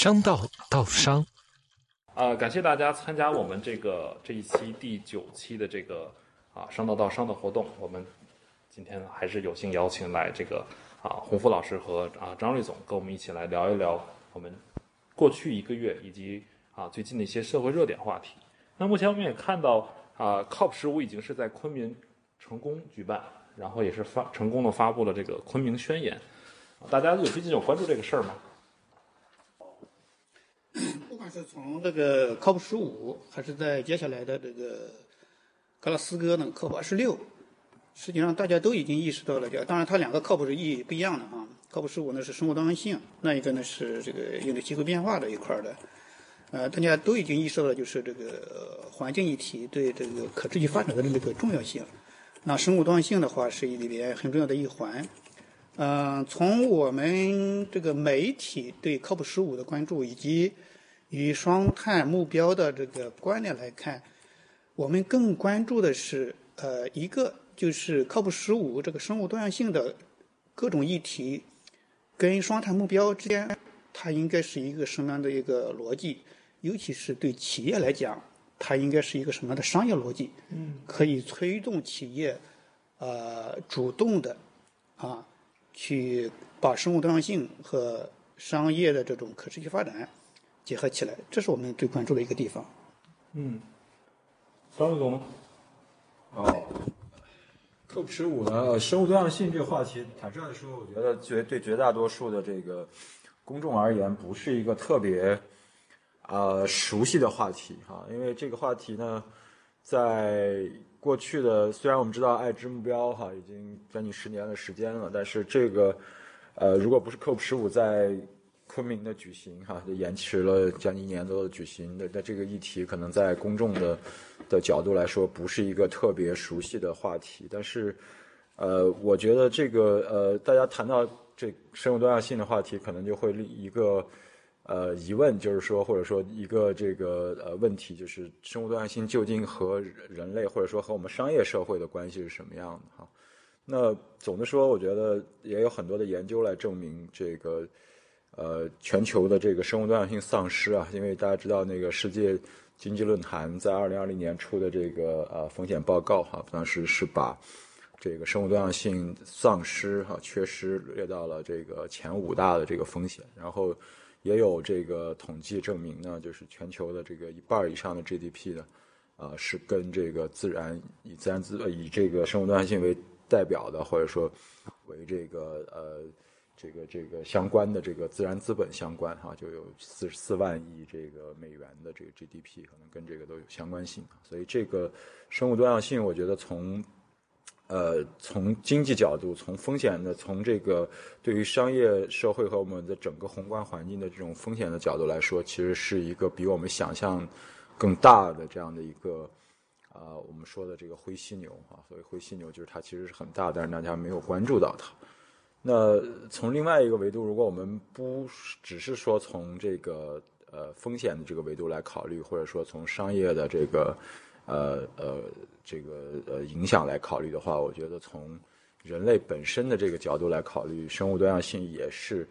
商道道商，啊，感谢大家参加我们这个这一期第九期的这个啊商道道商的活动。我们今天还是有幸邀请来这个啊洪福老师和啊张瑞总跟我们一起来聊一聊我们过去一个月以及啊最近的一些社会热点话题。那目前我们也看到啊 COP 十五已经是在昆明成功举办，然后也是发成功的发布了这个昆明宣言。大家有最近有关注这个事儿吗？不管是从这个 COP 十五，还是在接下来的这个格拉斯哥呢 COP 二十六，实际上大家都已经意识到了。这当然，它两个 COP 是意义不一样的啊。COP 十五呢是生物多样性，那一个呢是这个应对气候变化的一块的。呃，大家都已经意识到了，就是这个环境议题对这个可持续发展的这个重要性。那生物多样性的话是里边很重要的一环。嗯，从我们这个媒体对 COP 十五的关注以及与双碳目标的这个关联来看，我们更关注的是，呃，一个就是 COP 十五这个生物多样性的各种议题跟双碳目标之间，它应该是一个什么样的一个逻辑？尤其是对企业来讲，它应该是一个什么样的商业逻辑？嗯，可以推动企业，呃，主动的，啊，去把生物多样性和商业的这种可持续发展。结合起来，这是我们最关注的一个地方。嗯，张总，哦，COP 十五呢？生物多样性这个话题，坦率的说，我觉得绝对绝大多数的这个公众而言，不是一个特别呃熟悉的话题哈。因为这个话题呢，在过去的虽然我们知道爱之目标哈已经将近十年的时间了，但是这个呃，如果不是 COP 十五在昆明的举行，哈，就延迟了将近一年多的举行。那那这个议题可能在公众的的角度来说，不是一个特别熟悉的话题。但是，呃，我觉得这个呃，大家谈到这生物多样性的话题，可能就会立一个呃疑问，就是说，或者说一个这个呃问题，就是生物多样性究竟和人类，或者说和我们商业社会的关系是什么样的？哈，那总的说，我觉得也有很多的研究来证明这个。呃，全球的这个生物多样性丧失啊，因为大家知道那个世界经济论坛在二零二零年出的这个呃风险报告哈，当时是把这个生物多样性丧失哈缺失列到了这个前五大的这个风险，然后也有这个统计证明呢，就是全球的这个一半以上的 GDP 呢，啊是跟这个自然以自然资以这个生物多样性为代表的，或者说为这个呃。这个这个相关的这个自然资本相关哈，就有四十四万亿这个美元的这个 GDP，可能跟这个都有相关性。所以这个生物多样性，我觉得从呃从经济角度、从风险的、从这个对于商业社会和我们的整个宏观环境的这种风险的角度来说，其实是一个比我们想象更大的这样的一个啊，我们说的这个灰犀牛啊。所谓灰犀牛，就是它其实是很大，但是大家没有关注到它。那从另外一个维度，如果我们不只是说从这个呃风险的这个维度来考虑，或者说从商业的这个呃呃这个呃影响来考虑的话，我觉得从人类本身的这个角度来考虑，生物多样性也是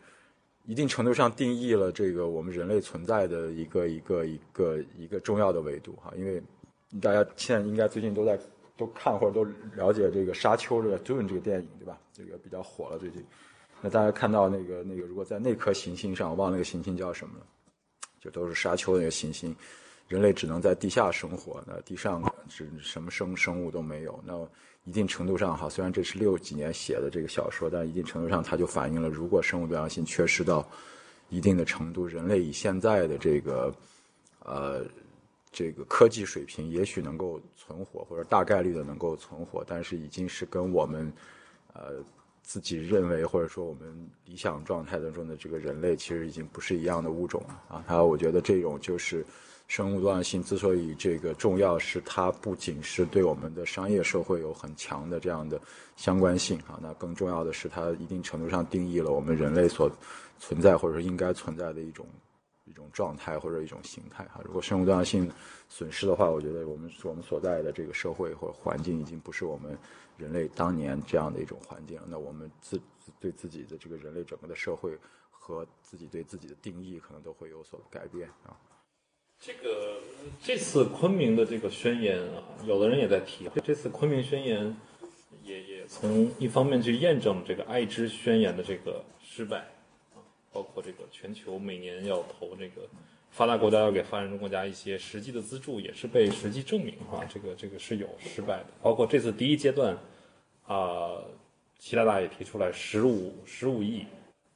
一定程度上定义了这个我们人类存在的一个一个一个一个重要的维度哈。因为大家现在应该最近都在。都看或者都了解这个《沙丘》这个《Dune》这个电影，对吧？这个比较火了最近。那大家看到那个那个，如果在那颗行星上，我忘了那个行星叫什么了，就都是沙丘那个行星，人类只能在地下生活，那地上只什么生生物都没有。那一定程度上哈，虽然这是六几年写的这个小说，但一定程度上它就反映了，如果生物多样性缺失到一定的程度，人类以现在的这个呃。这个科技水平也许能够存活，或者大概率的能够存活，但是已经是跟我们，呃，自己认为或者说我们理想状态当中的这个人类，其实已经不是一样的物种了啊。还有，我觉得这种就是生物多样性之所以这个重要，是它不仅是对我们的商业社会有很强的这样的相关性啊，那更重要的是它一定程度上定义了我们人类所存在或者说应该存在的一种。一种状态或者一种形态哈，如果生物多样性损失的话，我觉得我们我们所在的这个社会或者环境已经不是我们人类当年这样的一种环境了。那我们自对自己的这个人类整个的社会和自己对自己的定义可能都会有所改变啊。这个这次昆明的这个宣言啊，有的人也在提，这次昆明宣言也也从一方面去验证这个爱知宣言的这个失败，包括这个全球每年要投这个发达国家要给发展中国家一些实际的资助，也是被实际证明啊，这个这个是有失败的。包括这次第一阶段啊，习大大也提出来十五十五亿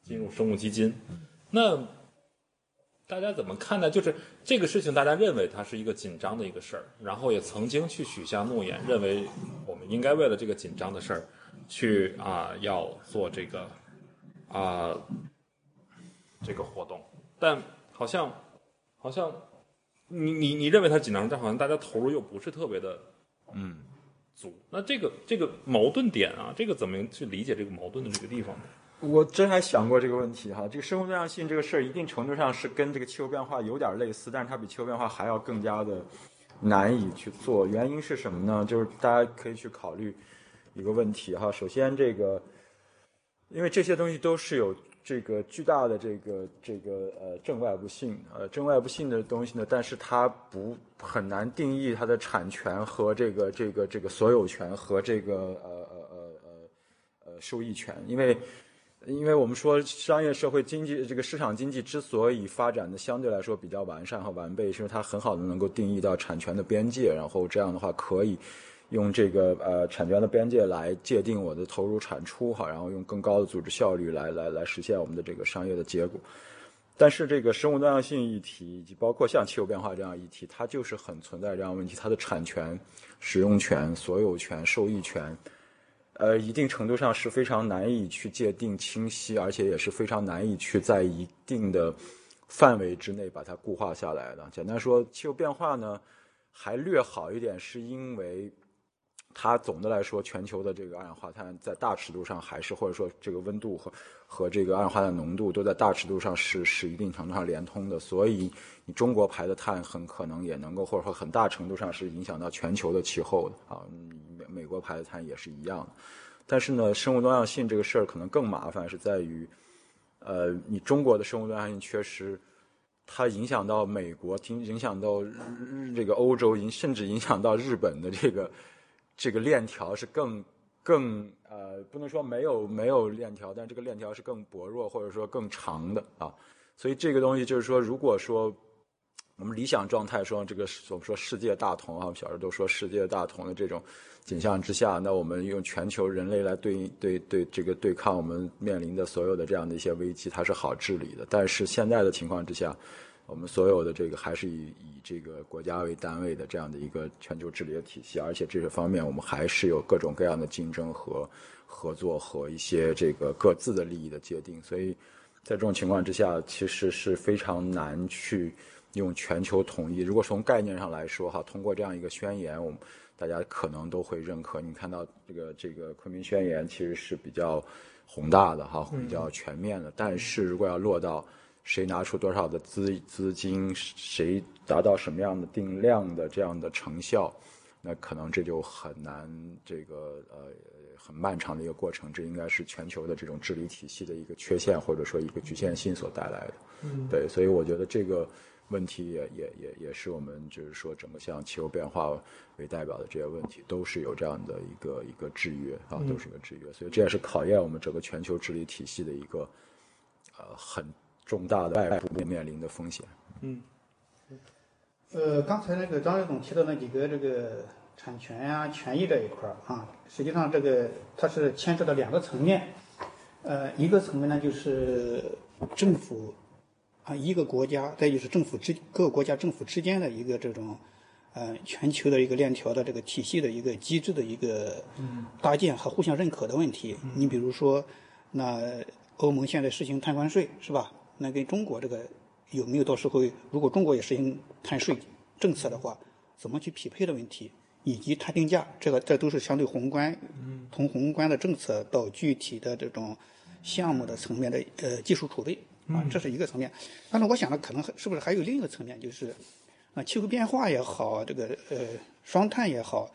进入生物基金，那。大家怎么看待？就是这个事情，大家认为它是一个紧张的一个事儿，然后也曾经去许下诺言，认为我们应该为了这个紧张的事儿，去啊要做这个啊这个活动。但好像好像你你你认为它紧张，但好像大家投入又不是特别的嗯足。那这个这个矛盾点啊，这个怎么去理解这个矛盾的这个地方呢？我真还想过这个问题哈，这个生物多样性这个事儿，一定程度上是跟这个气候变化有点类似，但是它比气候变化还要更加的难以去做。原因是什么呢？就是大家可以去考虑一个问题哈。首先，这个因为这些东西都是有这个巨大的这个这个呃正外部性，呃正外部性的东西呢，但是它不很难定义它的产权和这个这个这个所有权和这个呃呃呃呃呃收益权，因为。因为我们说商业社会经济这个市场经济之所以发展的相对来说比较完善和完备，是因为它很好的能够定义到产权的边界，然后这样的话可以用这个呃产权的边界来界定我的投入产出哈，然后用更高的组织效率来来来实现我们的这个商业的结果。但是这个生物多样性议题以及包括像气候变化这样议题，它就是很存在这样问题，它的产权、使用权、所有权、受益权。呃，一定程度上是非常难以去界定清晰，而且也是非常难以去在一定的范围之内把它固化下来的。简单说，气候变化呢还略好一点，是因为它总的来说，全球的这个二氧化碳在大尺度上还是或者说这个温度和和这个二氧化碳浓度都在大尺度上是是一定程度上连通的，所以你中国排的碳很可能也能够或者说很大程度上是影响到全球的气候的啊。美美国排的碳也是一样，但是呢，生物多样性这个事儿可能更麻烦，是在于，呃，你中国的生物多样性缺失，它影响到美国，影影响到日这个欧洲，影甚至影响到日本的这个这个链条是更更呃，不能说没有没有链条，但这个链条是更薄弱或者说更长的啊，所以这个东西就是说，如果说。我们理想状态说这个我们说世界大同啊，小时候都说世界大同的这种景象之下，那我们用全球人类来对对对这个对抗我们面临的所有的这样的一些危机，它是好治理的。但是现在的情况之下，我们所有的这个还是以以这个国家为单位的这样的一个全球治理的体系，而且这些方面我们还是有各种各样的竞争和合作和一些这个各自的利益的界定。所以在这种情况之下，其实是非常难去。用全球统一，如果从概念上来说，哈，通过这样一个宣言，我们大家可能都会认可。你看到这个这个昆明宣言其实是比较宏大的，哈，比较全面的。但是如果要落到谁拿出多少的资资金，谁达到什么样的定量的这样的成效，那可能这就很难，这个呃很漫长的一个过程。这应该是全球的这种治理体系的一个缺陷，或者说一个局限性所带来的。嗯，对，所以我觉得这个。问题也也也也是我们就是说整个像气候变化为代表的这些问题，都是有这样的一个一个制约啊，都是一个制约，所以这也是考验我们整个全球治理体系的一个呃很重大的外部面临的风险。嗯，呃，刚才那个张瑞总提到那几个这个产权呀、权益这一块儿啊，实际上这个它是牵涉到两个层面，呃，一个层面呢就是政府。啊，一个国家，再就是政府之各个国家政府之间的一个这种，呃，全球的一个链条的这个体系的一个机制的一个搭建和互相认可的问题。你比如说，那欧盟现在实行碳关税是吧？那跟中国这个有没有到时候如果中国也实行碳税政策的话，怎么去匹配的问题，以及碳定价，这个这都是相对宏观，从宏观的政策到具体的这种项目的层面的呃技术储备。啊，这是一个层面。但是我想呢，可能是不是还有另一个层面，就是啊，气候变化也好，这个呃双碳也好，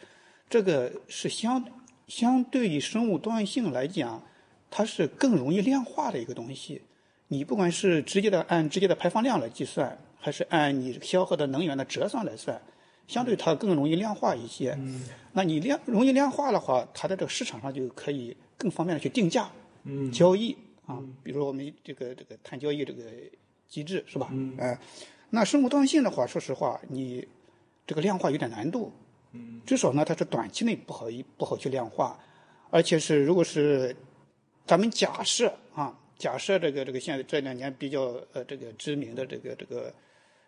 这个是相相对于生物多样性来讲，它是更容易量化的一个东西。你不管是直接的按直接的排放量来计算，还是按你消耗的能源的折算来算，相对它更容易量化一些。嗯，那你量容易量化的话，它在这个市场上就可以更方便的去定价、嗯，交易啊。比如说我们这个这个碳交易这个机制是吧？嗯，哎，那生物多样性的话，说实话，你这个量化有点难度。嗯，至少呢，它是短期内不好一不好去量化，而且是如果是咱们假设啊。假设这个这个现在这两年比较呃这个知名的这个这个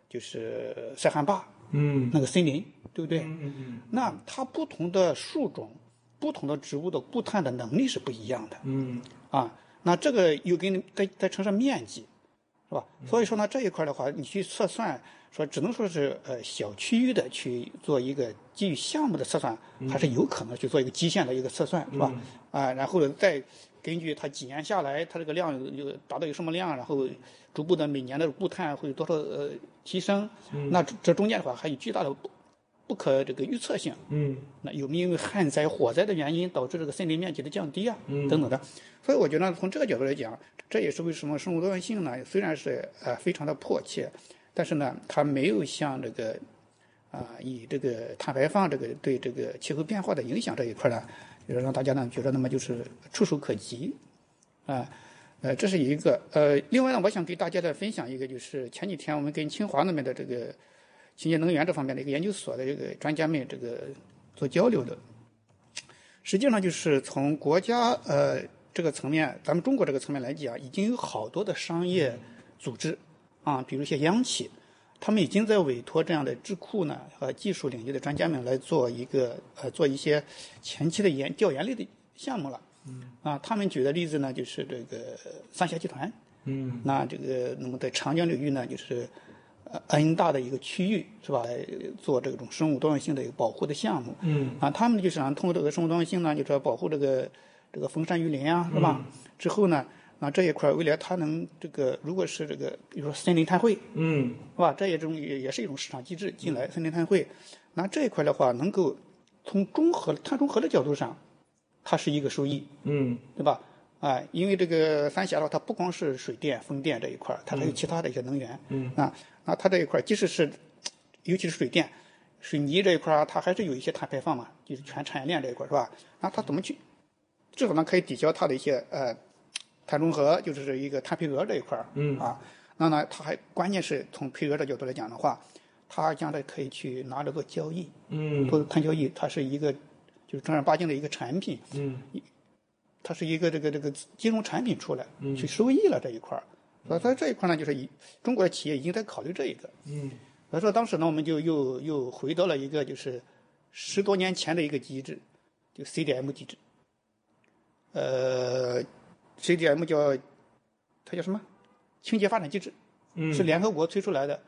就是塞罕坝，嗯，那个森林，对不对？嗯嗯嗯。那它不同的树种、不同的植物的固碳的能力是不一样的。嗯。啊，那这个又给你再再乘上面积，是吧？所以说呢，这一块的话，你去测算，说只能说是呃小区域的去做一个基于项目的测算，还是有可能去做一个基线的一个测算，是吧？啊，然后再。根据它几年下来，它这个量有达到有什么量，然后逐步的每年的固碳会有多少呃提升，那这中间的话还有巨大的不不可这个预测性。嗯，那有没有因为旱灾、火灾的原因导致这个森林面积的降低啊？嗯，等等的。所以我觉得从这个角度来讲，这也是为什么生物多样性呢？虽然是呃非常的迫切，但是呢，它没有像这个啊以这个碳排放这个对这个气候变化的影响这一块呢。就是让大家呢觉得那么就是触手可及，啊，呃，这是一个。呃，另外呢，我想给大家再分享一个，就是前几天我们跟清华那边的这个清洁能源这方面的一个研究所的这个专家们这个做交流的。实际上，就是从国家呃这个层面，咱们中国这个层面来讲，已经有好多的商业组织啊，比如一些央企。他们已经在委托这样的智库呢和技术领域的专家们来做一个呃做一些前期的研调研类的项目了。嗯。啊，他们举的例子呢就是这个三峡集团。嗯。那这个那么在长江流域呢，就是呃 N 大的一个区域是吧？做这种生物多样性的一个保护的项目。嗯。啊，他们就是想通过这个生物多样性呢，就是要保护这个这个风山雨林啊，是吧？之后呢。那这一块未来它能这个，如果是这个，比如说森林碳汇，嗯，是吧？这一种也也是一种市场机制进来森林碳汇。那这一块的话，能够从中和碳中和的角度上，它是一个收益，嗯，对吧？啊，因为这个三峡的话，它不光是水电、风电这一块，它还有其他的一些能源，嗯，啊，那它这一块即使是，尤其是水电、水泥这一块它还是有一些碳排放嘛，就是全产业链这一块是吧？那它怎么去，至少呢可以抵消它的一些呃。碳中和就是一个碳配额这一块儿，嗯。啊，那呢，它还关键是从配额的角度来讲的话，它将来可以去拿着做交易，嗯，做碳交易，它是一个就是正儿八经的一个产品，嗯，它是一个这个这个金融产品出来，嗯，去收益了这一块儿，所以在这一块呢，就是以中国的企业已经在考虑这一个，嗯，所以说当时呢，我们就又又回到了一个就是十多年前的一个机制，就 CDM 机制，呃。CDM 叫，它叫什么？清洁发展机制，是联合国推出来的，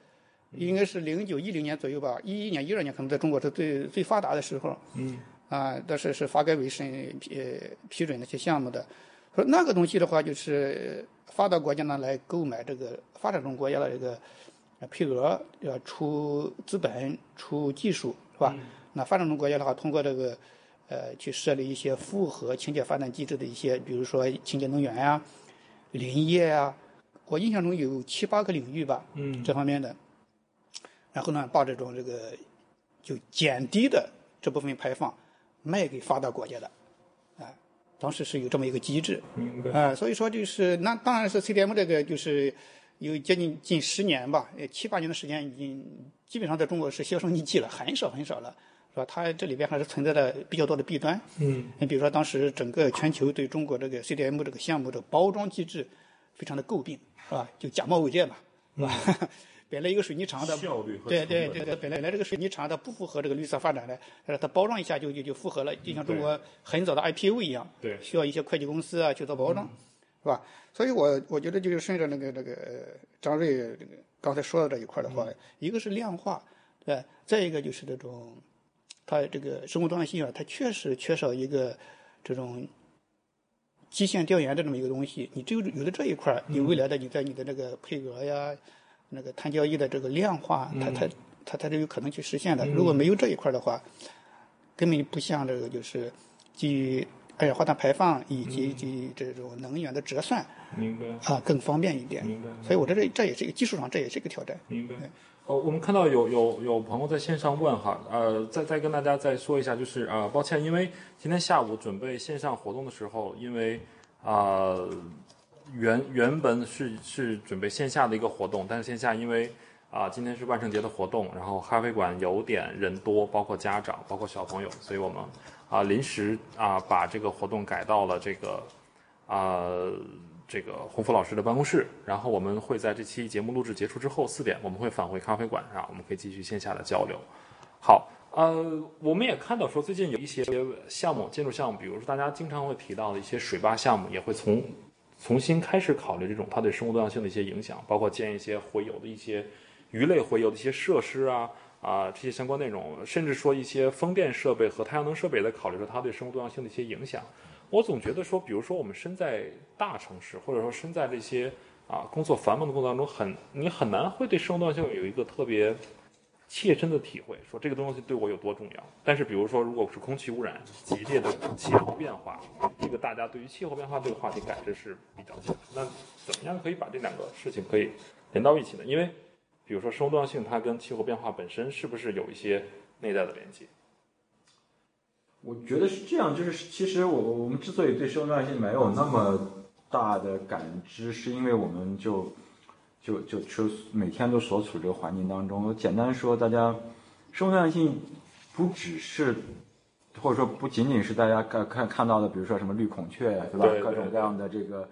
应该是零九一零年左右吧，一一年一二年可能在中国是最最发达的时候。嗯。啊，但是是发改委审批批准那些项目的，说那个东西的话，就是发达国家呢来购买这个发展中国家的这个配额，要出资本、出技术，是吧？那发展中国家的话，通过这个。呃，去设立一些复合清洁发展机制的一些，比如说清洁能源呀、林业呀，我印象中有七八个领域吧，嗯，这方面的。然后呢，把这种这个就减低的这部分排放卖给发达国家的，啊，当时是有这么一个机制，明白？啊，所以说就是那当然是 CDM 这个就是有接近近十年吧，七八年的时间已经基本上在中国是销声匿迹了，很少很少了。是吧？它这里边还是存在着比较多的弊端。嗯。你比如说，当时整个全球对中国这个 CDM 这个项目的包装机制非常的诟病，是吧？就假冒伪劣嘛，是吧？本来一个水泥厂的效率对对对对，本来本来这个水泥厂它不符合这个绿色发展的，但是它包装一下就就就符合了，就像中国很早的 IPO 一样，对，需要一些会计公司啊去做包装，是吧？所以我我觉得就是顺着那个那个张瑞这个刚才说的这一块的话，一个是量化，对，再一个就是这种。它这个生物多样性啊，它确实缺少一个这种基线调研的这么一个东西。你只有有了这一块你未来的你在你的那个配额呀、那个碳交易的这个量化，它它它它是有可能去实现的。如果没有这一块的话，根本不像这个就是基于二氧化碳排放以及及这种能源的折算明白，啊更方便一点。明白。所以我觉得这这也是一个技术上这也是一个挑战。明白。哦，我们看到有有有朋友在线上问哈，呃，再再跟大家再说一下，就是啊、呃，抱歉，因为今天下午准备线上活动的时候，因为啊、呃、原原本是是准备线下的一个活动，但是线下因为啊、今天是万圣节的活动，然后咖啡馆有点人多，包括家长，包括小朋友，所以我们啊、临时啊、把这个活动改到了这个啊。这个洪福老师的办公室，然后我们会在这期节目录制结束之后四点，我们会返回咖啡馆，然后我们可以继续线下的交流。好，呃，我们也看到说最近有一些项目，建筑项目，比如说大家经常会提到的一些水坝项目，也会从重新开始考虑这种它对生物多样性的一些影响，包括建一些洄游的一些鱼类洄游的一些设施啊啊、这些相关内容，甚至说一些风电设备和太阳能设备在考虑说它对生物多样性的一些影响。我总觉得说，比如说我们身在大城市，或者说身在这些啊工作繁忙的工作当中，很你很难会对生物多样性有一个特别切身的体会，说这个东西对我有多重要。但是比如说，如果是空气污染、激烈的气候变化，这个大家对于气候变化这个话题感知是比较强。那怎么样可以把这两个事情可以连到一起呢？因为比如说生物多样性，它跟气候变化本身是不是有一些内在的连接？我觉得是这样，就是其实我我们之所以对生物多样性没有那么大的感知，是因为我们就就就就每天都所处这个环境当中。简单说，大家生物多样性不只是，或者说不仅仅是大家看看看到的，比如说什么绿孔雀，对吧？各种各样的这个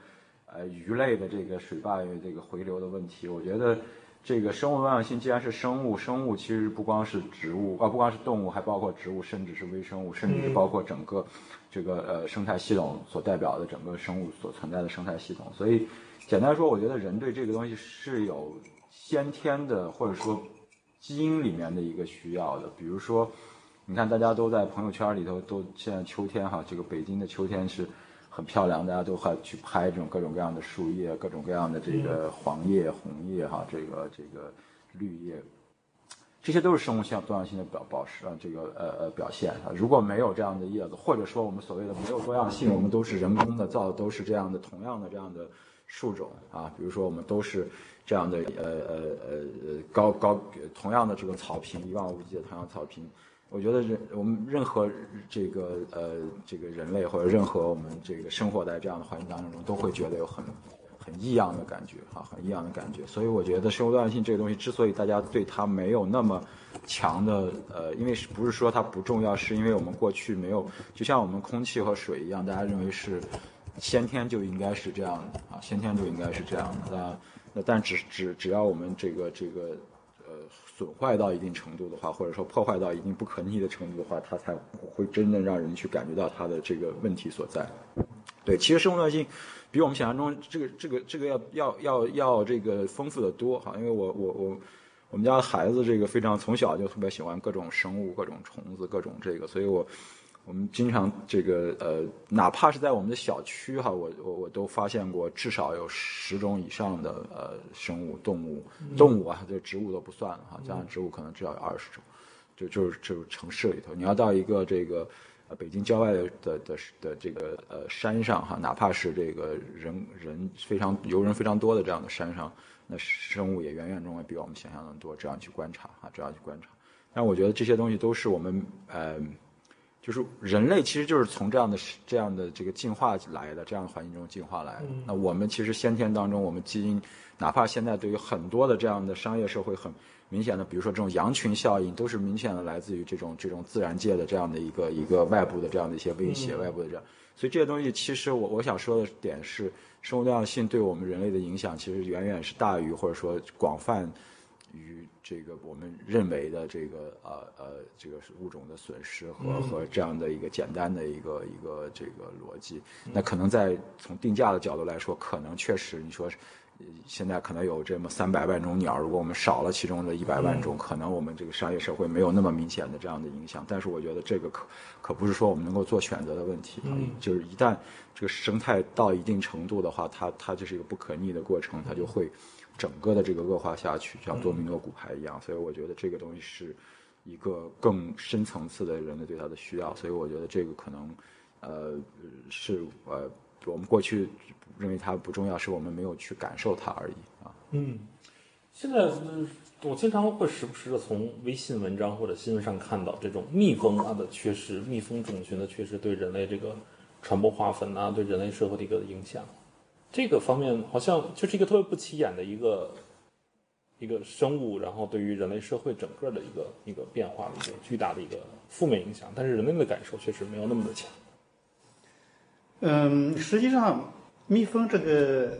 呃鱼类的这个水坝这个回流的问题，我觉得。这个生物多样性既然是生物，生物其实不光是植物啊，不光是动物，还包括植物，甚至是微生物，甚至是包括整个这个呃生态系统所代表的整个生物所存在的生态系统。所以，简单说，我觉得人对这个东西是有先天的，或者说基因里面的一个需要的。比如说，你看大家都在朋友圈里头都现在秋天哈，这个北京的秋天是。很漂亮，大家都还去拍这种各种各样的树叶，各种各样的这个黄叶、红叶哈，这个这个绿叶，这些都是生物性多样性的表保持啊，这个呃呃表现啊。如果没有这样的叶子，或者说我们所谓的没有多样性，我们都是人工的造的，都是这样的同样的这样的树种啊，比如说我们都是这样的呃呃呃呃高高同样的这个草坪，一望无际的同样草坪。我觉得人我们任何这个呃这个人类或者任何我们这个生活在这样的环境当中，都会觉得有很很异样的感觉啊，很异样的感觉。所以我觉得生物多样性这个东西之所以大家对它没有那么强的呃，因为是不是说它不重要，是因为我们过去没有，就像我们空气和水一样，大家认为是先天就应该是这样的啊，先天就应该是这样的。那那但只只只要我们这个这个。损坏到一定程度的话，或者说破坏到一定不可逆的程度的话，它才会真正让人去感觉到它的这个问题所在。对，其实生物多样性比我们想象中这个这个这个要要要要这个丰富的多哈。因为我我我我们家的孩子这个非常从小就特别喜欢各种生物、各种虫子、各种这个，所以我。我们经常这个呃，哪怕是在我们的小区哈，我我我都发现过至少有十种以上的呃生物、动物、动物啊，这植物都不算了哈，加上植物可能至少有二十种，就就是就是城市里头，你要到一个这个呃北京郊外的的的的这个呃山上哈，哪怕是这个人人非常游人非常多的这样的山上，那生物也远远中会比我们想象的多，这样去观察哈，这样去观察。但我觉得这些东西都是我们呃。就是人类其实就是从这样的这样的这个进化来的，这样的环境中进化来的。那我们其实先天当中，我们基因，哪怕现在对于很多的这样的商业社会很明显的，比如说这种羊群效应，都是明显的来自于这种这种自然界的这样的一个一个外部的这样的一些威胁，外部的这样。所以这些东西，其实我我想说的点是，生物多样性对我们人类的影响，其实远远是大于或者说广泛。于这个我们认为的这个呃呃这个物种的损失和和这样的一个简单的一个一个这个逻辑，那可能在从定价的角度来说，可能确实你说现在可能有这么三百万种鸟，如果我们少了其中的一百万种，可能我们这个商业社会没有那么明显的这样的影响。但是我觉得这个可可不是说我们能够做选择的问题，就是一旦这个生态到一定程度的话，它它就是一个不可逆的过程，它就会。整个的这个恶化下去，像多米诺骨牌一样，所以我觉得这个东西是一个更深层次的人类对它的需要，所以我觉得这个可能呃是呃我们过去认为它不重要，是我们没有去感受它而已啊。嗯，现在嗯我经常会时不时的从微信文章或者新闻上看到这种蜜蜂啊的缺失，蜜蜂种群的缺失对人类这个传播花粉啊，对人类社会的一个影响。这个方面好像就是一个特别不起眼的一个一个生物，然后对于人类社会整个的一个一个变化的一个巨大的一个负面影响，但是人类的感受确实没有那么的强。嗯，实际上蜜蜂这个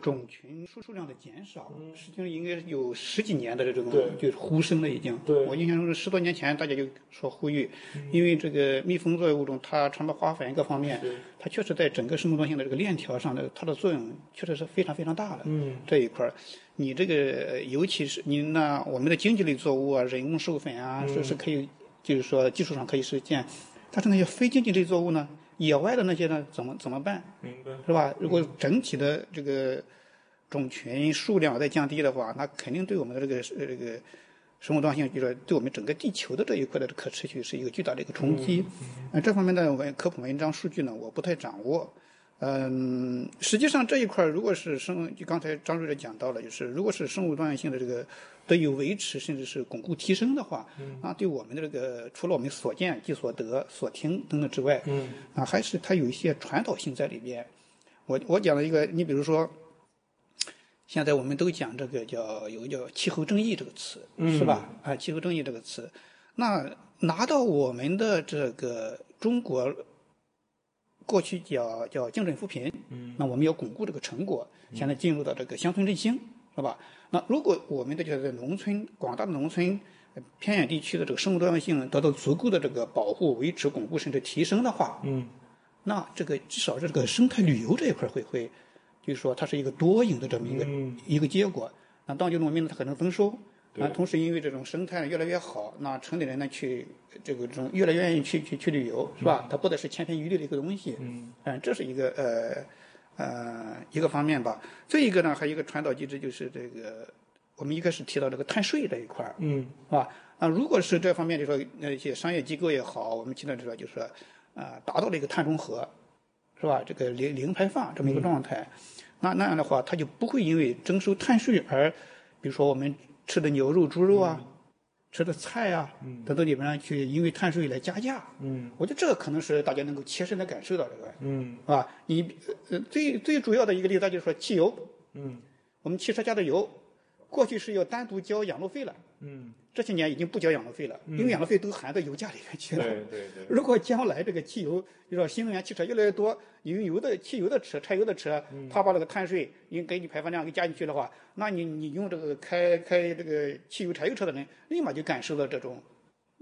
种群数数量的减少，实际上应该有十几年的这种就是呼声了已经。对。我印象中是十多年前大家就说呼吁，因为这个蜜蜂作为物种，它传播花粉各方面，它确实在整个生物多样性的这个链条上的它的作用确实是非常非常大的。嗯，这一块儿，你这个尤其是你那我们的经济类作物啊，人工授粉啊，是是可以，就是说技术上可以实现，但是那些非经济类作物呢，野外的那些呢，怎么怎么办？明白。是吧？如果整体的这个种群数量在降低的话，那肯定对我们的这个呃这个生物多样性，就是对我们整个地球的这一块的可持续是一个巨大的一个冲击。那，这方面的文科普文章数据呢，我不太掌握。嗯，实际上这一块儿如果是生，就刚才张主任讲到了，就是如果是生物多样性的这个得以维持，甚至是巩固提升的话，啊对我们的这个除了我们所见即所得、所听等等之外，嗯，啊，还是它有一些传导性在里边。我我讲了一个，你比如说，现在我们都讲这个叫有个叫气候正义这个词，是吧？啊，气候正义这个词，那拿到我们的这个中国过去叫叫精准扶贫，嗯，那我们要巩固这个成果，现在进入到这个乡村振兴，是吧？那如果我们的就是农村广大的农村呃偏远地区的这个生物多样性得到足够的这个保护、维持、巩固甚至提升的话，嗯，那这个至少是这个生态旅游这一块会会，就是说它是一个多赢的这么一个、嗯一个结果。那当地农民呢，他可能增收，啊，同时因为这种生态越来越好，那城里人呢去这个这种越来越愿意去去去旅游，是吧？它不再是千篇一律的一个东西，嗯，这是一个呃呃一个方面吧。再一个呢，还有一个传导机制，就是这个我们一开始提到这个碳税这一块儿，嗯，是吧？那如果是这方面，就说那些商业机构也好，我们提到就说就是说，啊，达到了一个碳中和，是吧？这个零零排放这么一个状态，那那样的话，它就不会因为征收碳税而，比如说我们吃的牛肉、猪肉啊，吃的菜啊，等等里面呢，去因为碳税来加价。嗯，我觉得这个可能是大家能够切身的感受到这个，嗯，啊？你呃最最主要的一个例子，就是说汽油，嗯，我们汽车加的油，过去是要单独交养路费了。嗯，这些年已经不交养路费了，因为养路费都含到油价里面去了。对对对，如果将来这个汽油，就说新能源汽车越来越多，你用油的汽油的车、柴油的车，它把这个碳税应给你排放量给加进去的话，那你你用这个开开这个汽油、柴油车的人，立马就感受到这种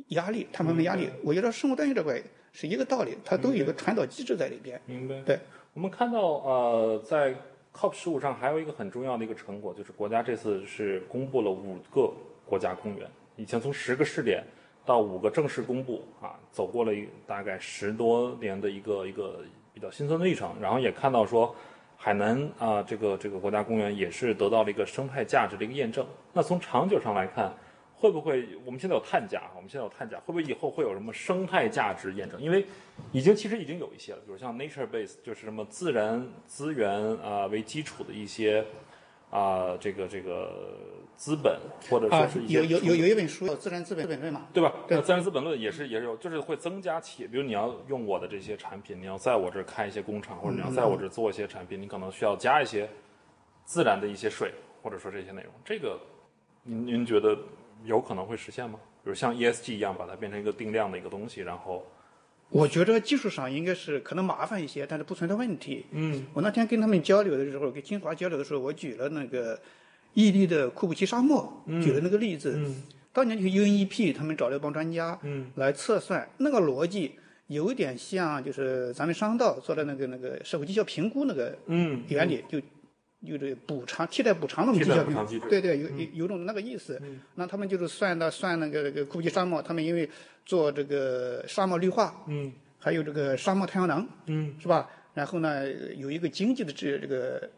压力，碳排放压力。我觉得生物多样性这块是一个道理，它都有一个传导机制在里边。明白。对，我们看到呃，在 COP 十五上还有一个很重要的一个成果，就是国家这次是公布了五个国家公园，以前从十个试点到五个正式公布啊，走过了一大概十多年的一个一个比较心酸的历程，然后也看到说。海南啊、这个这个国家公园也是得到了一个生态价值的一个验证。那从长久上来看，会不会我们现在有碳价，我们现在有碳价，会不会以后会有什么生态价值验证？因为已经其实已经有一些了，比如像 nature base，就是什么自然资源啊、为基础的一些啊、这个这个资本，或者说啊是，一些有有有有一本书叫《自然资本论》嘛，对吧？对那自然资本论也是也是有，就是会增加企业，比如你要用我的这些产品，你要在我这儿开一些工厂，或者你要在我这儿做一些产品，你可能需要加一些自然的一些税，或者说这些内容。这个您您觉得有可能会实现吗？比如像 ESG 一样，把它变成一个定量的一个东西，然后我觉得技术上应该是可能麻烦一些，但是不存在问题。嗯。我那天跟他们交流的时候，跟清华交流的时候，我举了那个伊犁的库布齐沙漠，举了那个例子。嗯。当年就是 UNEP 他们找了一帮专家，嗯。来测算那个逻辑，有点像就是咱们商道做的那个那个社会绩效评估那个嗯原理，就有这补偿替代补偿那种绩效评补偿。机制对对，有有有种那个意思。那他们就是算到算那个那个库布齐沙漠，他们因为做这个沙漠绿化，嗯。还有这个沙漠太阳能，嗯。是吧？然后呢，有一个经济的这这个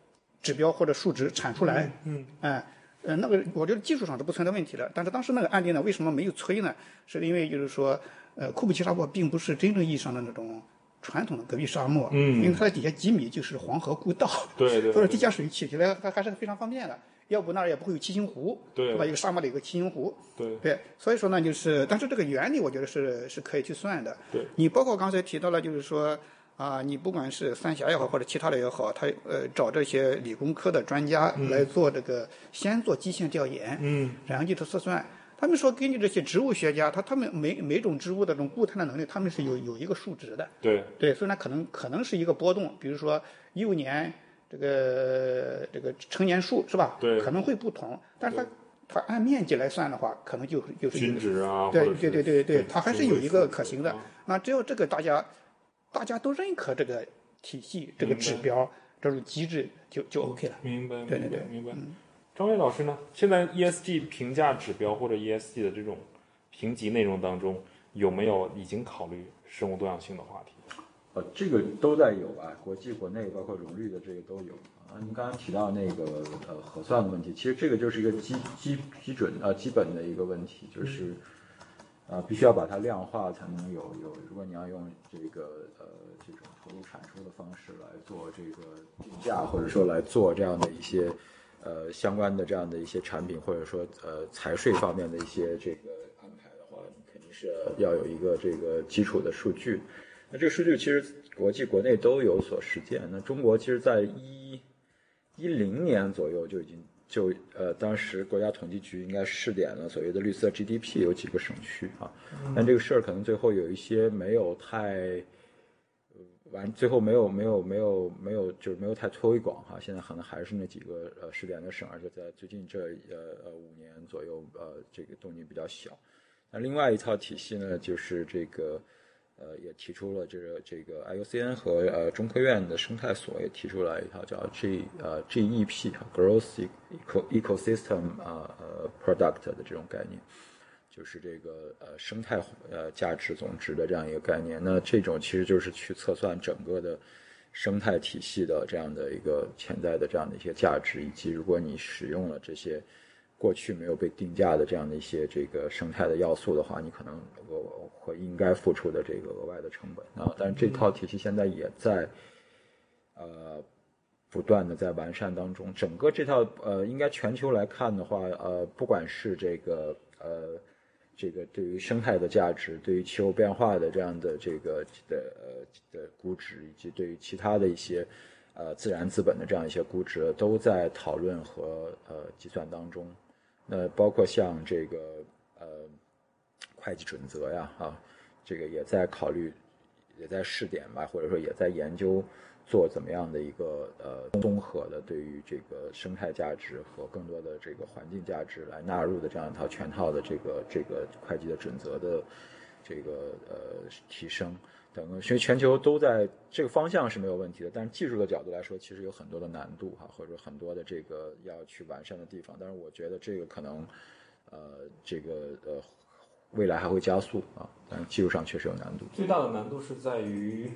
指标或者数值产出来，嗯哎，呃，那个我觉得技术上是不存在问题的，但是当时那个案例呢，为什么没有催呢？是因为就是说，呃，库布齐沙漠并不是真正意义上的那种传统的戈壁沙漠，嗯。因为它的底下几米就是黄河故道，对对所以 地下水起起来还还是非常方便的，要不那儿也不会有七星湖，对吧？一个沙漠里有个七星湖，对对，所以说呢，就是，但是这个原理我觉得是是可以去算的。对，你包括刚才提到了，就是说啊，你不管是三峡也好，或者其他的也好，他呃找这些理工科的专家来做这个，先做基线调研，嗯，然后地图测算。他们说，根据这些植物学家，他他们每每种植物的这种固态的能力，他们是有有一个数值的。对对，所以呢，可能可能是一个波动，比如说一五年这个这个成年数是吧？对可能会不同，但是它它按面积来算的话，可能就就是均值啊，对对对对对，它还是有一个可行的啊。那只要这个大家大家都认可这个体系、这个指标、这种机制，就就 OK 了。明白，对对对明白明白。张伟老师呢？现在 ESG 评价指标或者 ESG 的这种评级内容当中，有没有已经考虑生物多样性的话题？呃，这个都在有啊，国际、国内包括荣誉的这个都有啊。您刚刚提到那个呃核算的问题，其实这个就是一个基基基准呃基本的一个问题，就是呃必须要把它量化才能有有。如果你要用这个呃这种投入产出的方式来做这个定价，或者说来做这样的一些呃相关的这样的一些产品，或者说呃财税方面的一些这个安排的话，你肯定是要有一个这个基础的数据。那这个数据其实国际国内都有所实践。那中国其实在一一零年左右就已经就呃，当时国家统计局应该试点了所谓的绿色 GDP，有几个省区啊，但这个事儿可能最后有一些没有太。呃完，最后没有没有没有没有，就是没有太推广哈。现在可能还是那几个呃试点的省，而且在最近这呃呃五年左右，呃这个动静比较小。那另外一套体系呢，就是这个呃也提出了这个这个 IUCN 和呃中科院的生态所也提出来一套叫 G 呃 GEP Growth Eco Ecosystem 啊呃 Product 的这种概念。就是这个呃生态呃价值总值的这样一个概念。那这种其实就是去测算整个的生态体系的这样的一个潜在的这样的一些价值，以及如果你使用了这些过去没有被定价的这样的一些这个生态的要素的话，你可能我会应该付出的这个额外的成本啊。但是这套体系现在也在呃。不断的在完善当中，整个这套呃，应该全球来看的话，呃，不管是这个呃，这个对于生态的价值，对于气候变化的这样的这个的呃的估值，以及对于其他的一些呃自然资本的这样一些估值，都在讨论和呃计算当中。那包括像这个呃会计准则呀，啊，这个也在考虑，也在试点吧，或者说也在研究。做怎么样的一个呃综合的对于这个生态价值和更多的这个环境价值来纳入的这样一套全套的这个这个会计的准则的这个呃提升等等，所以全球都在这个方向是没有问题的，但是技术的角度来说，其实有很多的难度哈，或者很多的这个要去完善的地方。但是我觉得这个可能呃这个呃未来还会加速啊，但是技术上确实有难度。最大的难度是在于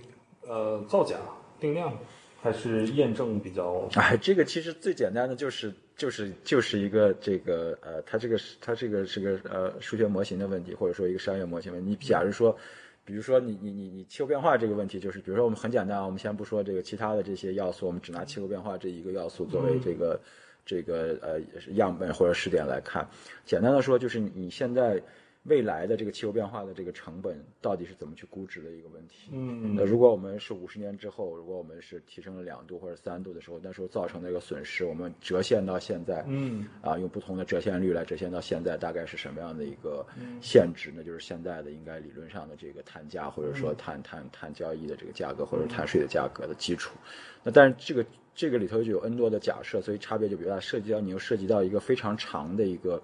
呃造假。定量还是验证比较？哎，这个其实最简单的就是就是就是一个这个呃，它这个是它这个是个呃数学模型的问题，或者说一个商业模型问题。你假如说，比如说你你你你气候变化这个问题，就是比如说我们很简单啊，我们先不说这个其他的这些要素，我们只拿气候变化这一个要素作为这个、嗯、这个呃样本或者试点来看。简单的说，就是你现在。未来的这个气候变化的这个成本到底是怎么去估值的一个问题？嗯，那如果我们是五十年之后，如果我们是提升了两度或者三度的时候，那时候造成的一个损失，我们折现到现在，嗯，啊，用不同的折现率来折现到现在，大概是什么样的一个现值？那就是现在的应该理论上的这个碳价，或者说碳碳碳交易的这个价格，或者碳税的价格的基础。那但是这个这个里头就有 N 多的假设，所以差别就比较大，涉及到你又涉及到一个非常长的一个。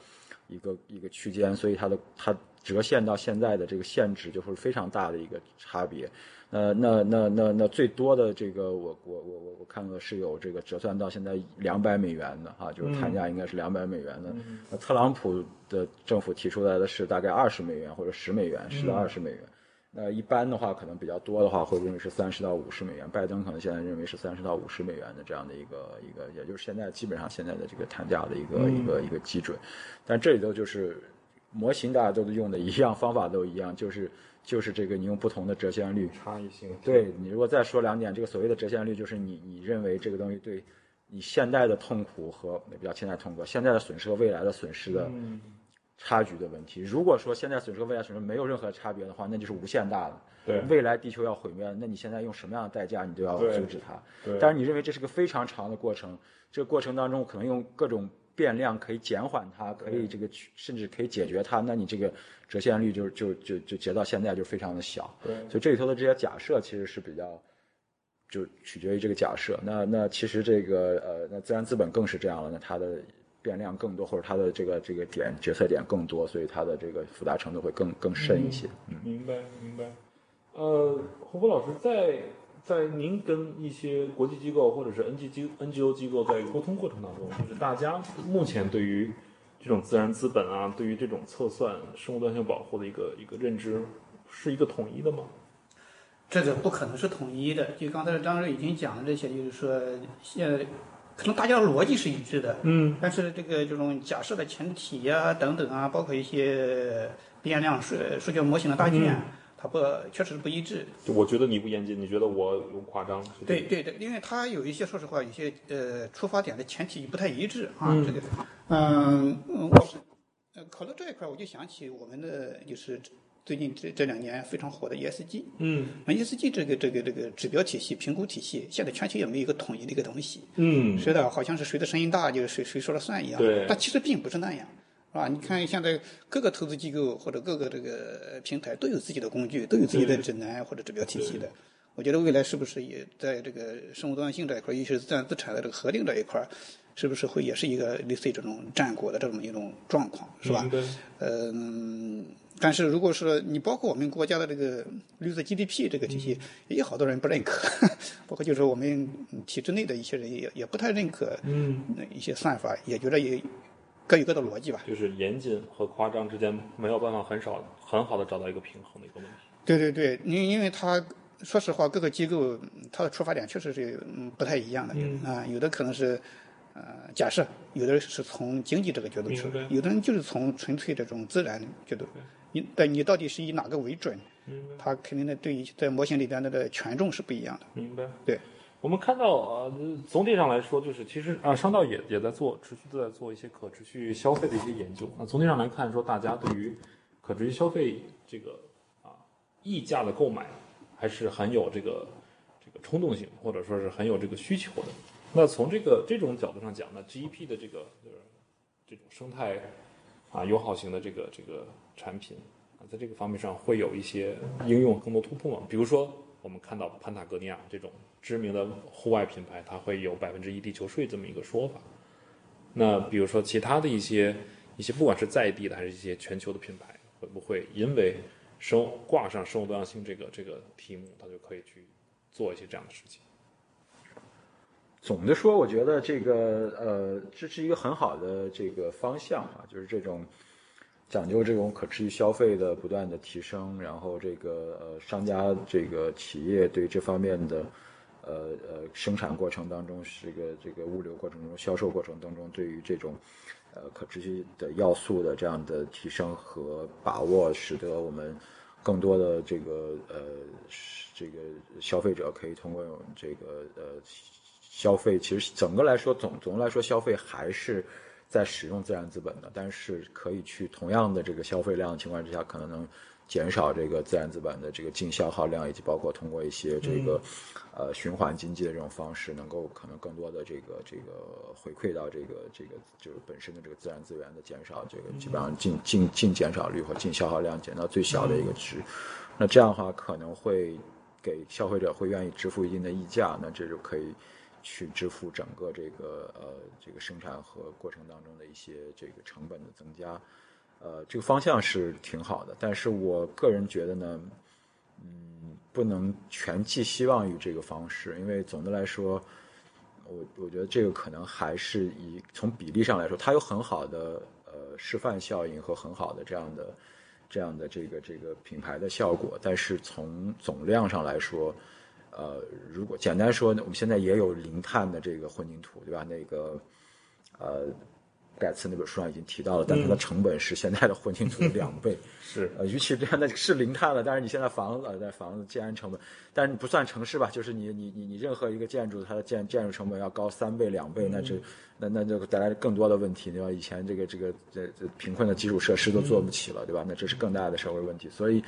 一个一个区间，所以它的它折现到现在的这个限值就是非常大的一个差别。那，那那那那最多的这个，我我我我我看到是有这个折算到现在两百美元的哈，就是碳价应该是两百美元的。那特朗普的政府提出来的是大概二十美元或者十美元，十到二十美元。那一般的话，可能比较多的话，会认为是三十到五十美元。拜登可能现在认为是三十到五十美元的这样的一个一个，也就是现在基本上现在的这个谈价的一个、一个一个基准。但这里头就是模型大家都用的一样，方法都一样，就是就是这个你用不同的折现率。差异性。对你如果再说两点，这个所谓的折现率就是你你认为这个东西对你现在的痛苦和也不叫现在痛苦，现在的损失和未来的损失的差距的问题。如果说现在损失和未来损失没有任何差别的话，那就是无限大的。对未来地球要毁灭了，那你现在用什么样的代价你都要阻止它。对但是你认为这是个非常长的过程，这个过程当中可能用各种变量可以减缓它，可以这个甚至可以解决它，那你这个折现率就就就就截到现在就非常的小。对所以这里头的这些假设其实是比较，就取决于这个假设。那那其实这个呃，那自然资本更是这样了，那它的变量更多，或者它的这个这个点决策点更多，所以它的这个复杂程度会更更深一些。嗯明白明白。呃，洪波老师在在您跟一些国际机构或者是 N G 机 NGO 机构在沟通过程当中，就是大家目前对于这种自然资本啊，对于这种测算生物多样性保护的一个一个认知，是一个统一的吗？这个不可能是统一的。就刚才张瑞已经讲了这些，就是说现在可能大家的逻辑是一致的，嗯，但是这个这种假设的前提呀、等等啊，包括一些变量数数学模型的搭建，它不确实是不一致。就我觉得你不严谨，你觉得我有夸张？对对对，因为它有一些说实话，有些呃出发点的前提不太一致啊。嗯这个，嗯，嗯我是呃考虑这一块，我就想起我们的就是最近这这两年非常火的 ESG。嗯那 ESG 这个这个这个指标体系、评估体系，现在全球也没有一个统一的一个东西。嗯是的，好像是谁的声音大就谁谁说了算一样。对但其实并不是那样，是吧？你看现在各个投资机构或者各个这个平台都有自己的工具，都有自己的指南或者指标体系的。我觉得未来是不是也在这个生物多样性这一块，尤其是自然资产的这个核定这一块，是不是会也是一个类似于这种战果的这么一种状况，是吧？嗯，但是如果是你包括我们国家的这个绿色 GDP 这个体系，也有好多人不认可，包括就是我们体制内的一些人也也不太认可，嗯，一些算法，也觉得也各有各的逻辑吧。就是严谨和夸张之间没有办法很少很好的找到一个平衡的一个问题。对对对，因因为它说实话，各个机构嗯它的出发点确实是嗯不太一样的啊、有的可能是呃假设，有的是从经济这个角度出明白，有的人就是从纯粹这种自然角度。你对你到底是以哪个为准？它肯定的对于在模型里边的的权重是不一样的。明白。对，我们看到呃，总体上来说，就是其实啊，商道也也在做持续的在做一些可持续消费的一些研究。那总体上来看，说大家对于可持续消费这个啊溢价的购买，还是很有这个这个冲动性，或者说是很有这个需求的。那从这个这种角度上讲呢，GEP 的这个就是这种生态啊友好型的这个这个产品啊，在这个方面上会有一些应用更多突破吗？比如说，我们看到潘塔格尼亚这种知名的户外品牌，它会有百分之一地球税这么一个说法。那比如说其他的一些一些，不管是在地的还是一些全球的品牌，会不会因为生挂上生物多样性这个这个题目，它就可以去做一些这样的事情？总的说，我觉得这个呃，这是一个很好的这个方向啊，就是这种讲究这种可持续消费的不断的提升，然后这个呃商家这个企业对这方面的呃呃生产过程当中，这个这个物流过程中、销售过程当中，对于这种呃可持续的要素的这样的提升和把握，使得我们更多的这个呃这个消费者可以通过这个呃消费，其实整个来说总总的来说消费还是在使用自然资本的，但是可以去同样的这个消费量的情况之下，可能能减少这个自然资本的这个净消耗量，以及包括通过一些这个、呃循环经济的这种方式，能够可能更多的这个这个回馈到这个这个就是本身的这个自然资源的减少，这个基本上净净净减少率和净消耗量减到最小的一个值。那这样的话可能会给消费者会愿意支付一定的溢价，那这就可以去支付整个这个呃这个生产和过程当中的一些这个成本的增加。呃，这个方向是挺好的，但是我个人觉得呢，嗯，不能全寄希望于这个方式，因为总的来说，我我觉得这个可能还是以从比例上来说，它有很好的呃示范效应和很好的这样的这样的这个这个品牌的效果，但是从总量上来说，呃，如果简单说呢，我们现在也有零碳的这个混凝土，对吧？那个呃，盖茨那本书上已经提到了，但它的成本是现在的混凝土的两倍。是呃，与其这样那是零碳了，但是你现在房子呃在房子建安成本，但是你不算城市吧，就是你你你你任何一个建筑，它的建建筑成本要高三倍两倍，那这那那就带来更多的问题，对吧？以前这个这个这这贫困的基础设施都做不起了，对吧？那这是更大的社会问题。所以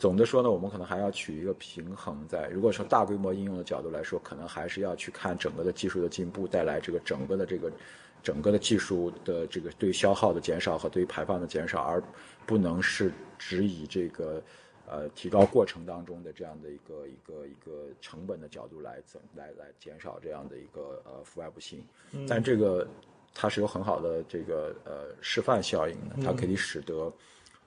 总的说呢，我们可能还要取一个平衡在。如果从大规模应用的角度来说，可能还是要去看整个的技术的进步带来这个整个的这个整个的技术的这个对消耗的减少和对排放的减少，而不能是只以这个呃提高过程当中的这样的一个一个一个成本的角度来增来来减少这样的一个呃负外部性。但这个它是有很好的这个呃示范效应的，它可以使得。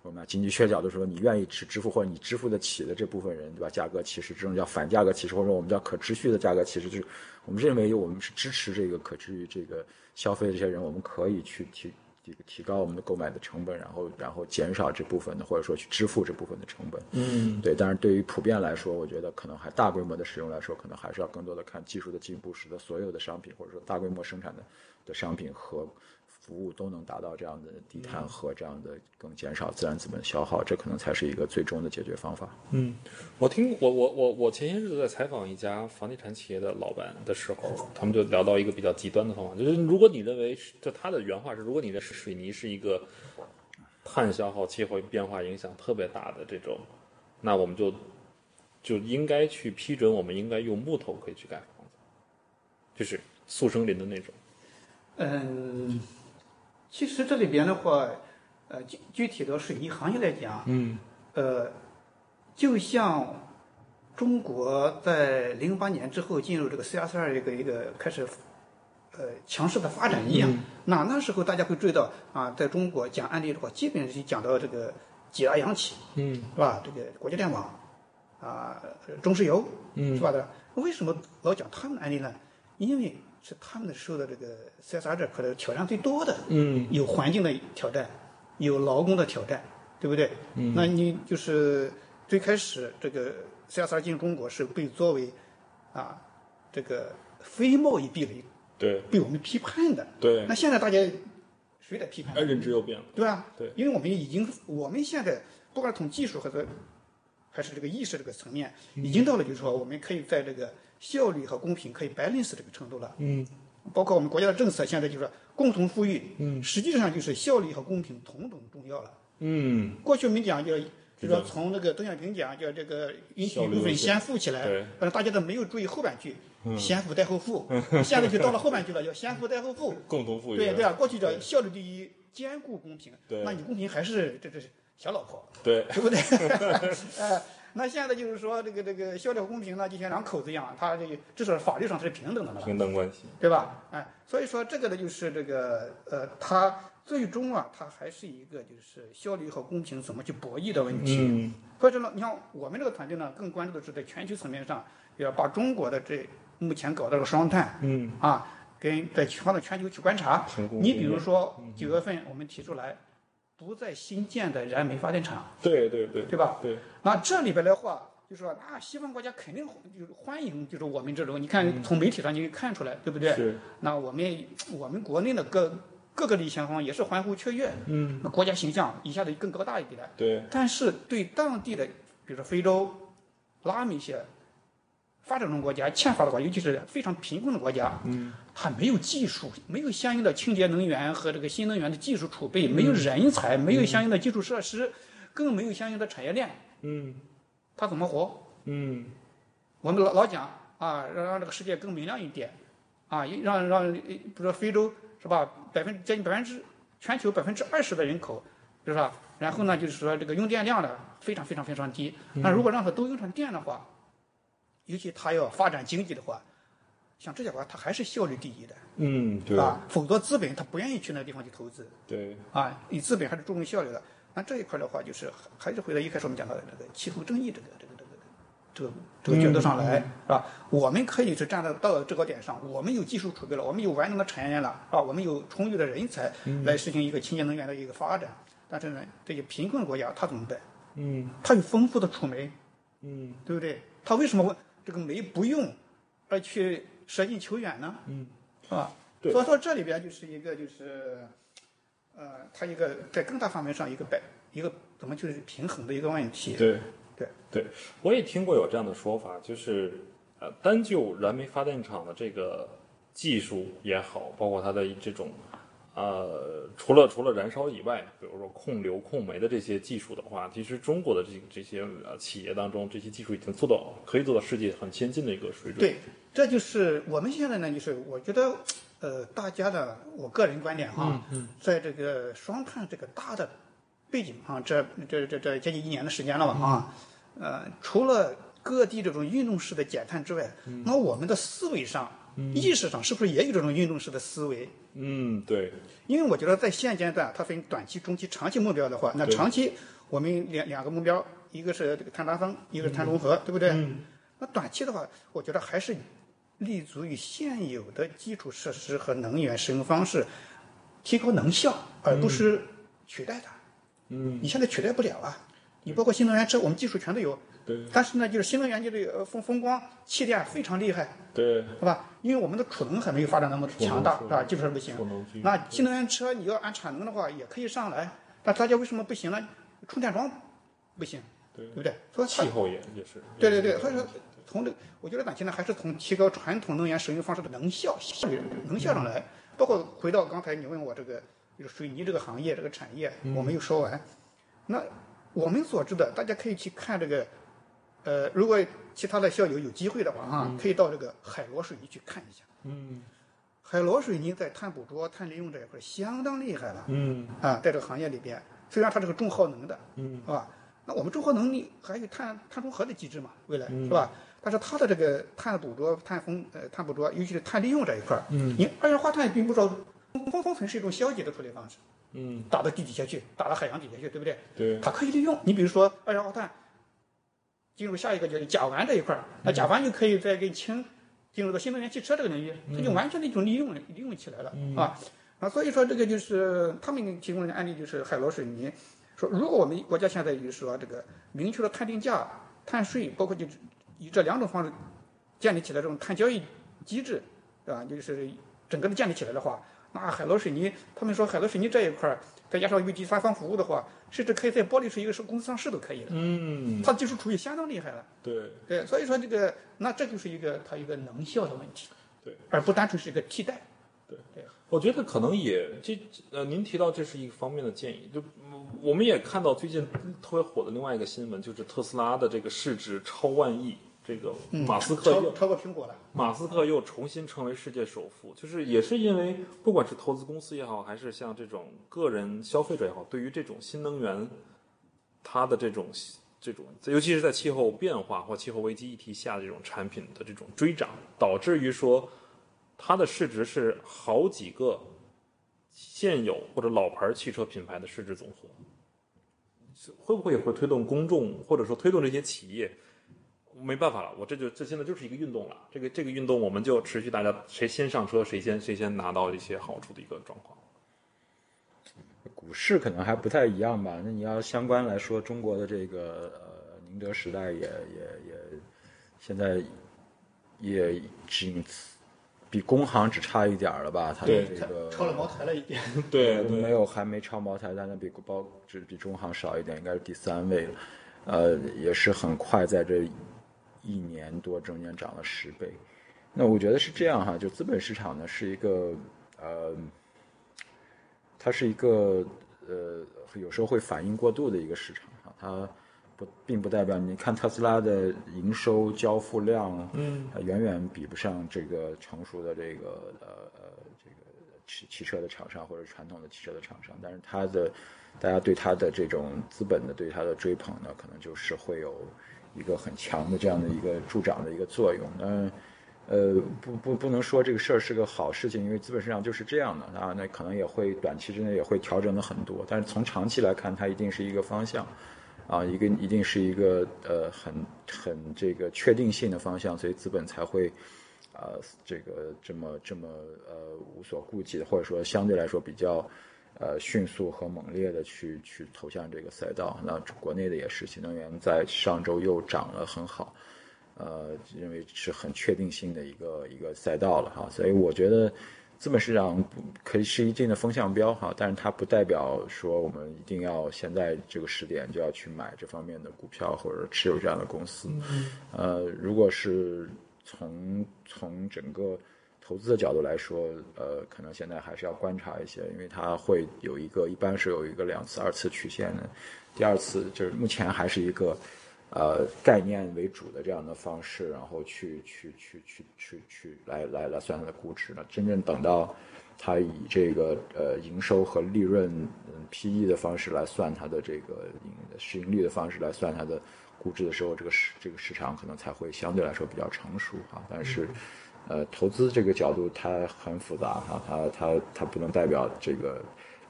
我们经济学角度说，你愿意支支付或者你支付得起的这部分人，对吧？价格其实这种叫反价格歧视，或者我们叫可持续的价格歧视，就是我们认为我们是支持这个可持续这个消费的这些人，我们可以去提这个提高我们的购买的成本，然后然后减少这部分的或者说去支付这部分的成本。嗯，对。但是对于普遍来说，我觉得可能还大规模的使用来说，可能还是要更多的看技术的进步，使得所有的商品或者说大规模生产的的商品和服务都能达到这样的低碳和这样的更减少自然资本消耗，这可能才是一个最终的解决方法。嗯，我听我我我我前些日子在采访一家房地产企业的老板的时候，他们就聊到一个比较极端的方法，就是如果你认为是，就他的原话是，如果你的水泥是一个碳消耗、气候变化影响特别大的这种，那我们就就应该去批准，我们应该用木头可以去盖房子，就是速生林的那种。嗯，其实这里边的话，呃，具具体的水泥行业来讲，嗯呃，就像中国在零八年之后进入这个 CSR 一个一个开始呃强势的发展一样，那那时候大家会注意到啊，在中国讲案例的话，基本上是讲到这个几大央企，嗯是吧？这个国家电网啊、中石油，嗯是吧的？为什么老讲他们的案例呢？因为是他们受的这个 CSR 这块的挑战最多的，嗯有环境的挑战，有劳工的挑战，对不对？嗯，那你就是最开始这个 CSR 进入中国是被作为啊这个非贸易壁垒对被我们批判的。对那现在大家谁在批判？哎，认知又变了。对吧？对因为我们已经，我们现在不管从技术或者还是这个意识这个层面，已经到了就是说，我们可以在这个效率和公平可以 balance 这个程度了。嗯包括我们国家的政策，现在就是说共同富裕，嗯，实际上就是效率和公平同等重要了。嗯过去我们讲叫，就是说从那个邓小平讲叫这个允许一部分先富起来对，但是大家都没有注意后半句，先富带后富，现在就到了后半句了，叫先富带后富。共同富裕。对对啊，过去叫效率第一，兼顾公平，对那你公平还是这这是小老婆，对对不对？呃，那现在就是说这个这个效率和公平呢，就像两口子一样，他这个至少法律上它是平等的嘛。平等关系。对吧？哎，所以说这个呢，就是这个呃，它最终啊，它还是一个就是效率和公平怎么去博弈的问题。嗯或者呢，你像我们这个团队呢，更关注的是在全球层面上，要把中国的这目前搞的这个双碳嗯啊，跟在放到全球去观察成功。你比如说九月份我们提出来，不再新建的燃煤发电厂，对对对。对吧？对，那这里边的话，就说那，西方国家肯定就是欢迎，就是我们这种，你看从媒体上你可以看出来，对不对？是。那我们我们国内的各各个理想方也是欢呼雀跃，嗯。那国家形象一下子更高大一点。了。对。但是对当地的，比如说非洲、拉美一些发展中国家、欠发达国家，尤其是非常贫困的国家，嗯。它没有技术，没有相应的清洁能源和这个新能源的技术储备，没有人才，没有相应的基础设施，更没有相应的产业链，嗯。它怎么活？嗯。我们老老讲啊，让让这个世界更明亮一点，啊，让让，呃比如说非洲是吧，百分接近百分之全球百分之二十的人口，是吧？然后呢，就是说这个用电量呢非常非常非常低。那如果让它都用上电的话，尤其它要发展经济的话，像这些国家它还是效率第一的嗯对啊，否则资本它不愿意去那地方去投资对啊，你资本还是注重效率的。那这一块的话，就是还是回到一开始我们讲到的这个气候正义这个这个这个这个这个角度上来，是吧？我们可以是站在到制高点上，我们有技术储备了，我们有完整的产业链了，是吧，我们有充裕的人才来实行一个清洁能源的一个发展。但是呢，这些贫困国家他怎么办？嗯他有丰富的储煤，嗯对不对？他为什么这个煤不用，而去舍近求远呢？嗯，是吧？对所以说这里边就是一个就是，呃，它一个在更大方面上一个摆一个怎么就是平衡的一个问题。对对对，我也听过有这样的说法，就是呃，单就燃煤发电厂的这个技术也好，包括它的这种呃，除了除了燃烧以外，比如说控流控煤的这些技术的话，其实中国的这这些呃企业当中，这些技术已经做到可以做到世界很先进的一个水准。对，这就是我们现在呢，就是我觉得，呃，大家的我个人观点哈，在这个双碳这个大的背景啊，这这这这接近一年的时间了吧啊，呃，除了各地这种运动式的减碳之外，那我们的思维上、意识上是不是也有这种运动式的思维？嗯，对，因为我觉得在现阶段，它分短期、中期、长期目标的话，那长期我们两两个目标，一个是这个碳达峰，一个是碳中和，对不对？那短期的话，我觉得还是立足于现有的基础设施和能源使用方式，提高能效，而不是取代它。嗯，你现在取代不了啊！你包括新能源车，我们技术全都有，对但是呢，就是新能源就是呃风风光、气电非常厉害，对，是吧？因为我们的储能还没有发展那么强大，是吧？基本上不行。那新能源车你要按产能的话，也可以上来，但大家为什么不行呢？充电桩不行，对对不对？所以气候也也是。对对对，所以说从这个，我觉得短期呢还是从提高传统能源使用方式的能效、效率、能效上来，包括回到刚才你问我这个，就是水泥这个行业这个产业，我没有说完。那我们所知的，大家可以去看这个，呃，如果其他的校友有机会的话啊，可以到这个海螺水泥去看一下。嗯海螺水泥在碳捕捉、碳利用这一块相当厉害了。嗯啊，在这个行业里边，虽然它是个重耗能的，嗯，是吧？那我们重耗能力还有碳碳中和的机制嘛，未来、嗯是吧？但是它的这个碳捕捉、碳封呃碳捕捉，尤其是碳利用这一块儿，嗯，你二氧化碳并不知道，封封存是一种消极的处理方式，嗯，打到地底下去，打到海洋底下去，对不对？对，它可以利用。你比如说二氧化碳进入下一个就是甲烷这一块儿，那甲烷就可以再跟氢进入到新能源汽车这个领域，它就完全的一种利用利用起来了、啊。啊，所以说这个就是他们提供的案例就是海螺水泥，说如果我们国家现在就是说这个明确的碳定价、碳税，包括就以这两种方式建立起来这种碳交易机制，对吧？就是整个的建立起来的话，那海螺水泥，他们说海螺水泥这一块儿，再加上为第三方服务的话，甚至可以在玻璃是一个是公司上市都可以的。嗯，它技术处于相当厉害了。对对，所以说这个，那这就是一个它一个能效的问题，对，而不单纯是一个替代。对我觉得可能也这呃，您提到这是一个方面的建议，就嗯我们也看到最近特别火的另外一个新闻，就是特斯拉的这个市值超万亿，这个马斯克超过苹果了。马斯克又重新成为世界首富，就是也是因为不管是投资公司也好，还是像这种个人消费者也好，对于这种新能源，它的这种这种，尤其是在气候变化或气候危机议题下的这种产品的这种追涨，导致于说它的市值是好几个现有或者老牌汽车品牌的市值总和。会不会也会推动公众或者说推动这些企业？没办法了，我这就这现在就是一个运动了。这个这个运动，我们就持续大家谁先上车，谁先谁先拿到一些好处的一个状况。股市可能还不太一样吧。那你要相关来说，中国的这个呃宁德时代也也也现在也仅比工行只差一点了吧？它的这个超了茅台了一点。对没有还没超茅台，但是比包只比中行少一点，应该是第三位了。呃，也是很快，在这一年多中间涨了十倍。那我觉得是这样哈，就资本市场呢是一个呃，它是一个呃，有时候会反应过度的一个市场哈，它不并不代表你看特斯拉的营收交付量，嗯，呃远远比不上这个成熟的这个呃呃这个汽汽车的厂商或者传统的汽车的厂商，但是它的大家对它的这种资本的对它的追捧呢，可能就是会有一个很强的这样的一个助长的一个作用。那呃，不不不能说这个事儿是个好事情，因为资本市场就是这样的。啊，那可能也会短期之内也会调整的很多，但是从长期来看，它一定是一个方向，啊，一个一定是一个呃很很这个确定性的方向，所以资本才会啊、这个这么这么呃无所顾忌的，或者说相对来说比较呃迅速和猛烈的去去投向这个赛道。那国内的也是，新能源在上周又涨了很好，呃，认为是很确定性的一个一个赛道了哈。所以我觉得。资本市场可以是一定的风向标哈，但是它不代表说我们一定要现在这个时点就要去买这方面的股票或者持有这样的公司。呃，如果是从从整个投资的角度来说，呃，可能现在还是要观察一些，因为它会有一个一般是有一个两次、二次曲线的，第二次就是目前还是一个。呃，概念为主的这样的方式，然后去去去去去去来来来算它的估值呢？真正等到它以这个呃营收和利润嗯 P/E 的方式来算它的这个盈市盈率的方式来算它的估值的时候，这个市这个市场可能才会相对来说比较成熟啊。但是，呃，投资这个角度它很复杂哈，它它它不能代表这个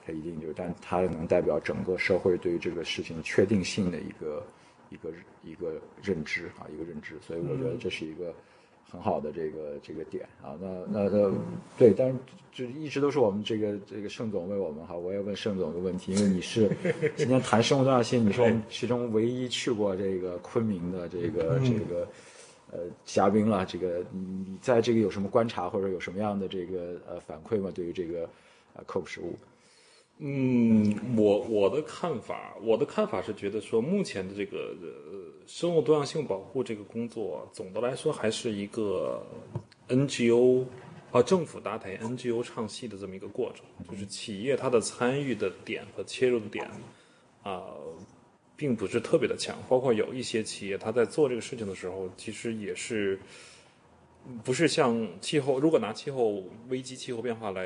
它一定就，但它能代表整个社会对于这个事情确定性的一个。一个一个认知啊，一个认知，所以我觉得这是一个很好的这个这个点啊。那那那对，但是就一直都是我们这个这个盛总问我们哈，我也问盛总一个问题，因为你是 今天谈生物多样性，你是我们其中唯一去过这个昆明的这个这个呃嘉宾了。这个你在这个有什么观察或者有什么样的这个呃反馈吗？对于这个呃 COP 十五？嗯，我我的看法，我的看法是觉得说，目前的这个呃生物多样性保护这个工作，总的来说还是一个 NGO 啊政府搭台 NGO 唱戏的这么一个过程，就是企业它的参与的点和切入的点啊，并不是特别的强，包括有一些企业它在做这个事情的时候，其实也是。不是像气候，如果拿气候危机、气候变化来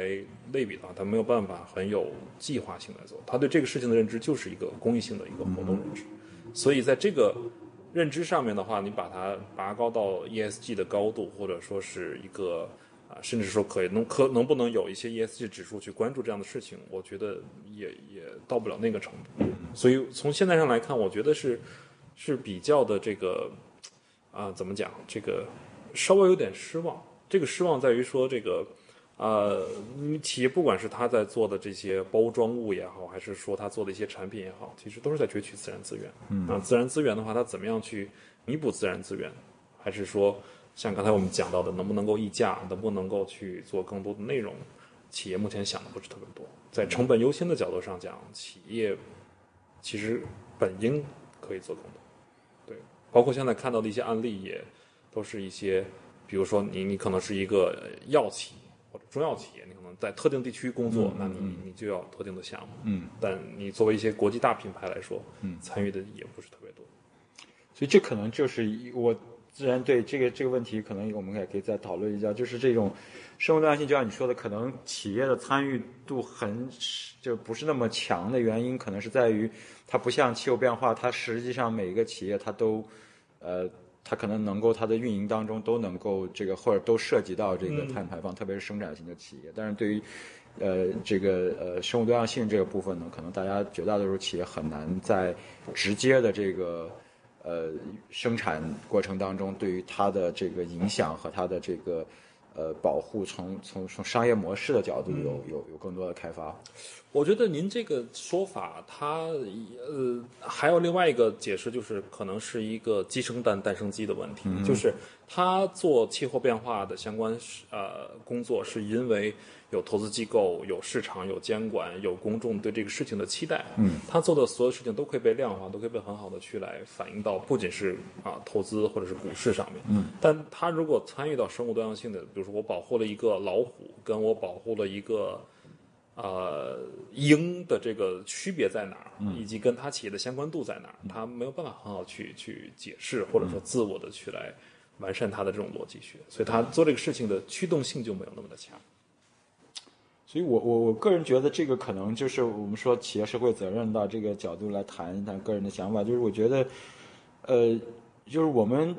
类比的话，它没有办法很有计划性来做。他对这个事情的认知就是一个公益性的一个活动认知，所以在这个认知上面的话，你把它拔高到 ESG 的高度，或者说是一个啊，甚至说可以能可能不能有一些 ESG 指数去关注这样的事情，我觉得也也到不了那个程度。所以从现在上来看，我觉得是是比较的这个啊，怎么讲这个。稍微有点失望，这个失望在于说这个，呃，企业不管是他在做的这些包装物也好，还是说他做的一些产品也好，其实都是在攫取自然资源。嗯，啊，自然资源的话，它怎么样去弥补自然资源？还是说像刚才我们讲到的，能不能够溢价，能不能够去做更多的内容？企业目前想的不是特别多。在成本优先的角度上讲，企业其实本应可以做更多。对，包括现在看到的一些案例也。都是一些，比如说你你可能是一个药企或者中药企业，你可能在特定地区工作，那你你就要特定的项目。嗯，但你作为一些国际大品牌来说，嗯，参与的也不是特别多。所以这可能就是我自然对这个这个问题，可能我们也可以再讨论一下，就是这种生物多样性，就像你说的，可能企业的参与度很就不是那么强的原因，可能是在于它不像气候变化，它实际上每一个企业它都呃。它可能能够它的运营当中都能够这个或者都涉及到这个碳排放，特别是生产型的企业。但是对于，呃，这个呃生物多样性这个部分呢，可能大家绝大多数企业很难在直接的这个呃生产过程当中，对于它的这个影响和它的这个呃保护，从从从商业模式的角度有有有更多的开发。我觉得您这个说法，它呃还有另外一个解释，就是可能是一个鸡生蛋，蛋生鸡的问题。就是他做气候变化的相关呃工作，是因为有投资机构、有市场、有监管、有公众对这个事情的期待。嗯，他做的所有事情都可以被量化，都可以被很好的去来反映到不仅是啊投资或者是股市上面。嗯，但他如果参与到生物多样性的，比如说我保护了一个老虎，跟我保护了一个。呃，鹰的这个区别在哪儿，以及跟他企业的相关度在哪儿，他没有办法很好去去解释，或者说自我的去来完善他的这种逻辑学，所以他做这个事情的驱动性就没有那么的强。所以我我我个人觉得这个可能就是我们说企业社会责任的这个角度来谈一谈个人的想法，就是我觉得，呃，就是我们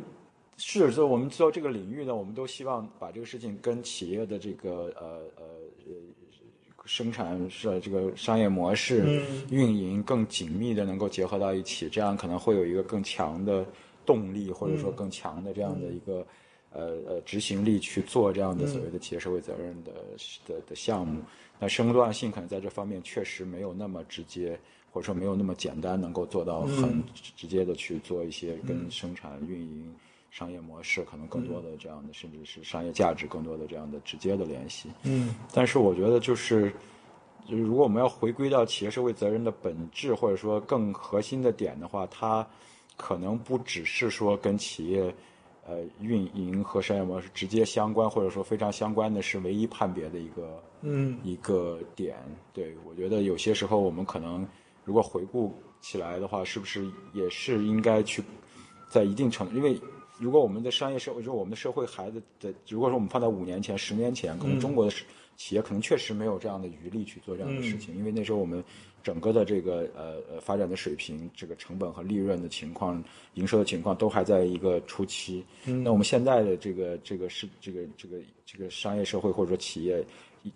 是说我们做这个领域呢，我们都希望把这个事情跟企业的这个呃呃呃。生产是这个商业模式运营更紧密的能够结合到一起，这样可能会有一个更强的动力，或者说更强的这样的一个呃呃执行力去做这样的所谓的企业社会责任的的的项目。那生物多样性可能在这方面确实没有那么直接，或者说没有那么简单，能够做到很直接的去做一些跟生产运营。商业模式可能更多的这样的，甚至是商业价值更多的这样的直接的联系。嗯，但是我觉得就是，就是如果我们要回归到企业社会责任的本质，或者说更核心的点的话，它可能不只是说跟企业呃运营和商业模式直接相关，或者说非常相关的是唯一判别的一个嗯一个点。对我觉得有些时候我们可能如果回顾起来的话，是不是也是应该去在一定程度，因为。如果我们的商业社会，就是我们的社会孩子的，如果说我们放在五年前、十年前，可能中国的企业可能确实没有这样的余力去做这样的事情，因为那时候我们整个的这个呃呃发展的水平、这个成本和利润的情况、营收的情况都还在一个初期。那我们现在的这个这个是这个这个这个商业社会或者说企业，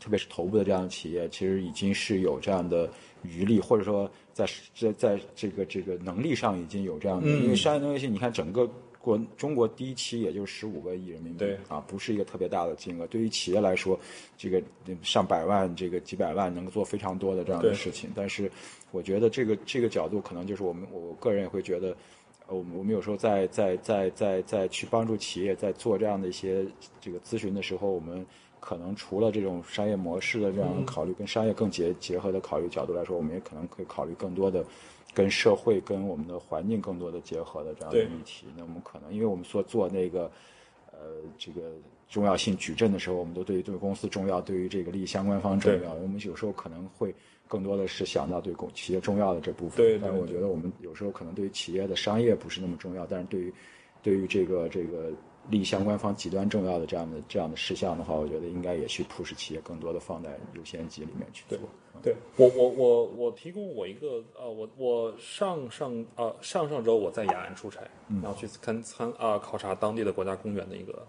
特别是头部的这样的企业，其实已经是有这样的余力，或者说在在在这个这个能力上已经有这样的，因为商业能力性，你看整个。国中国第一期也就十五个亿人民币，啊，不是一个特别大的金额。对于企业来说，这个上百万、这个几百万能够做非常多的这样的事情。但是，我觉得这个这个角度可能就是我们我个人也会觉得，呃，我们我们有时候在在在在在去帮助企业在做这样的一些这个咨询的时候，我们可能除了这种商业模式的这样的考虑，跟商业更结结合的考虑角度来说，我们也可能可以考虑更多的。跟社会、跟我们的环境更多的结合的这样的议题，那我们可能，因为我们所做那个，呃，这个重要性矩阵的时候，我们都对于对公司重要，对于这个利益相关方重要。我们有时候可能会更多的是想到对公企业重要的这部分。对。但我觉得我们有时候可能对于企业的商业不是那么重要，但是对于，对于这个这个利益相关方极端重要的这样的这样的事项的话，我觉得应该也去促使企业更多的放在优先级里面去做。对我我我我提供我一个呃我我上上呃上上周我在雅安出差，然后去参参啊考察当地的国家公园的一个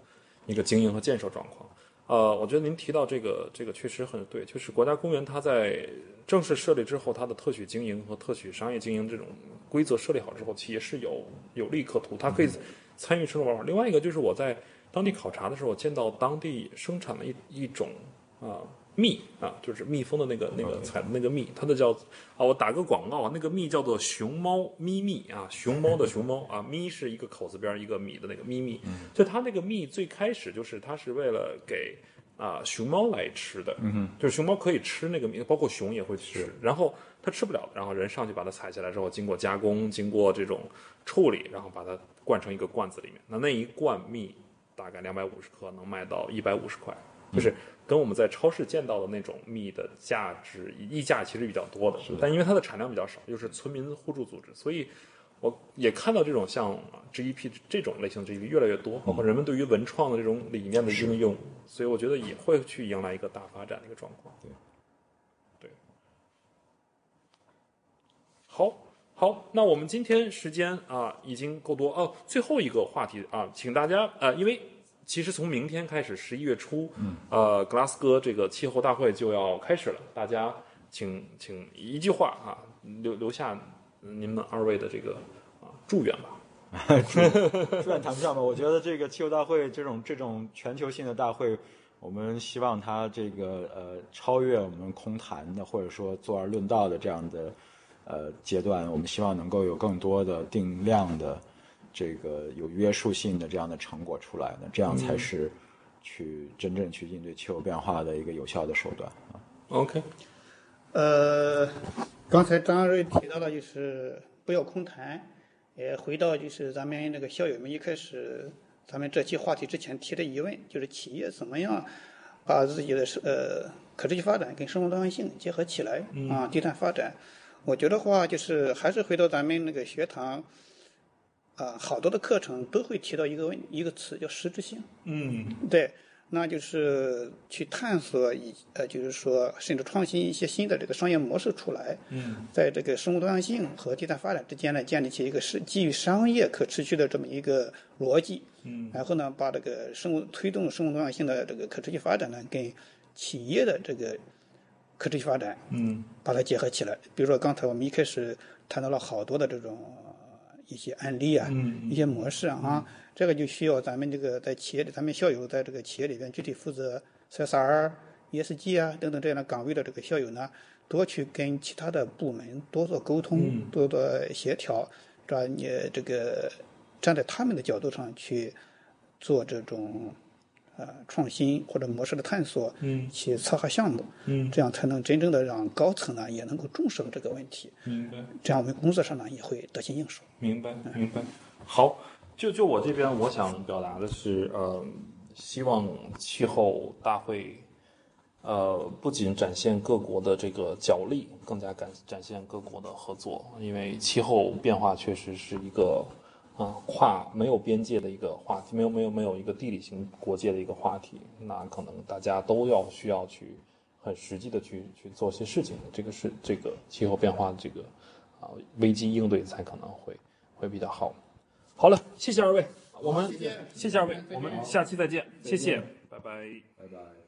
一个经营和建设状况。呃，我觉得您提到这个这个确实很对，就是国家公园它在正式设立之后，它的特许经营和特许商业经营这种规则设立好之后，企业是有有利可图，它可以参与生活办法。另外一个就是我在当地考察的时候，见到当地生产的一一种啊。蜜啊，就是蜜蜂的那个那个采的那个蜜，它的叫啊，我打个广告啊，那个蜜叫做熊猫咪蜜啊，熊猫的熊猫啊，咪是一个口字边一个米的那个咪蜜，就它那个蜜最开始就是它是为了给啊熊猫来吃的，嗯就是熊猫可以吃那个蜜，包括熊也会吃，然后它吃不了，然后人上去把它采下来之后，经过加工，经过这种处理，然后把它灌成一个罐子里面，那那一罐蜜大概两百五十克，能卖到一百五十块，就是。跟我们在超市见到的那种蜜的价值溢价其实比较多的，但因为它的产量比较少，又是村民互助组织，所以我也看到这种像 GEP 这种类型的越来越多，包括人们对于文创的这种理念的应用，所以我觉得也会去迎来一个大发展的一个状况。对，对，好，好，那我们今天时间啊已经够多哦，最后一个话题啊，请大家呃，因为。其实从明天开始，十一月初，呃，格拉斯哥这个气候大会就要开始了。大家，请请一句话啊，留留下您们二位的这个啊祝愿吧。祝愿谈不上吧。我觉得这个气候大会这种这种全球性的大会，我们希望它这个呃超越我们空谈的或者说坐而论道的这样的呃阶段。我们希望能够有更多的定量的。这个有约束性的这样的成果出来呢，这样才是去真正去应对气候变化的一个有效的手段啊。OK，呃，刚才张瑞提到了，就是不要空谈，也回到就是咱们那个校友们一开始咱们这期话题之前提的疑问，就是企业怎么样把自己的呃可持续发展跟生活多样性结合起来啊，低碳发展。我觉得话就是还是回到咱们那个学堂。啊，好多的课程都会提到一个问一个词，叫实质性。嗯，对，那就是去探索以呃，就是说甚至创新一些新的这个商业模式出来。嗯，在这个生物多样性和低碳发展之间呢，建立起一个是基于商业可持续的这么一个逻辑。嗯，然后呢，把这个生物推动生物多样性的这个可持续发展呢，跟企业的这个可持续发展，嗯，把它结合起来。比如说刚才我们一开始谈到了好多的这种。一些案例啊，嗯一些模式啊，这个就需要咱们这个在企业里，咱们校友在这个企业里边具体负责 CSR、ESG 啊等等这样的岗位的这个校友呢，多去跟其他的部门多做沟通，多做协调，是吧？你这个站在他们的角度上去做这种呃创新或者模式的探索，嗯去策划项目，嗯这样才能真正的让高层呢也能够重视到这个问题，明白。这样我们工作上呢也会得心应手。明白，明白。好，就就我这边，我想表达的是，呃，希望气候大会，呃，不仅展现各国的这个角力，更加展展现各国的合作，因为气候变化确实是一个啊跨没有边界的一个话题，没有没有没有一个地理型国界的一个话题，那可能大家都要需要去很实际的去去做些事情，这个是这个气候变化的这个啊危机应对才可能会会比较好。好了，谢谢二位，我们谢谢二位，我们下期再见，谢谢，拜拜。拜拜。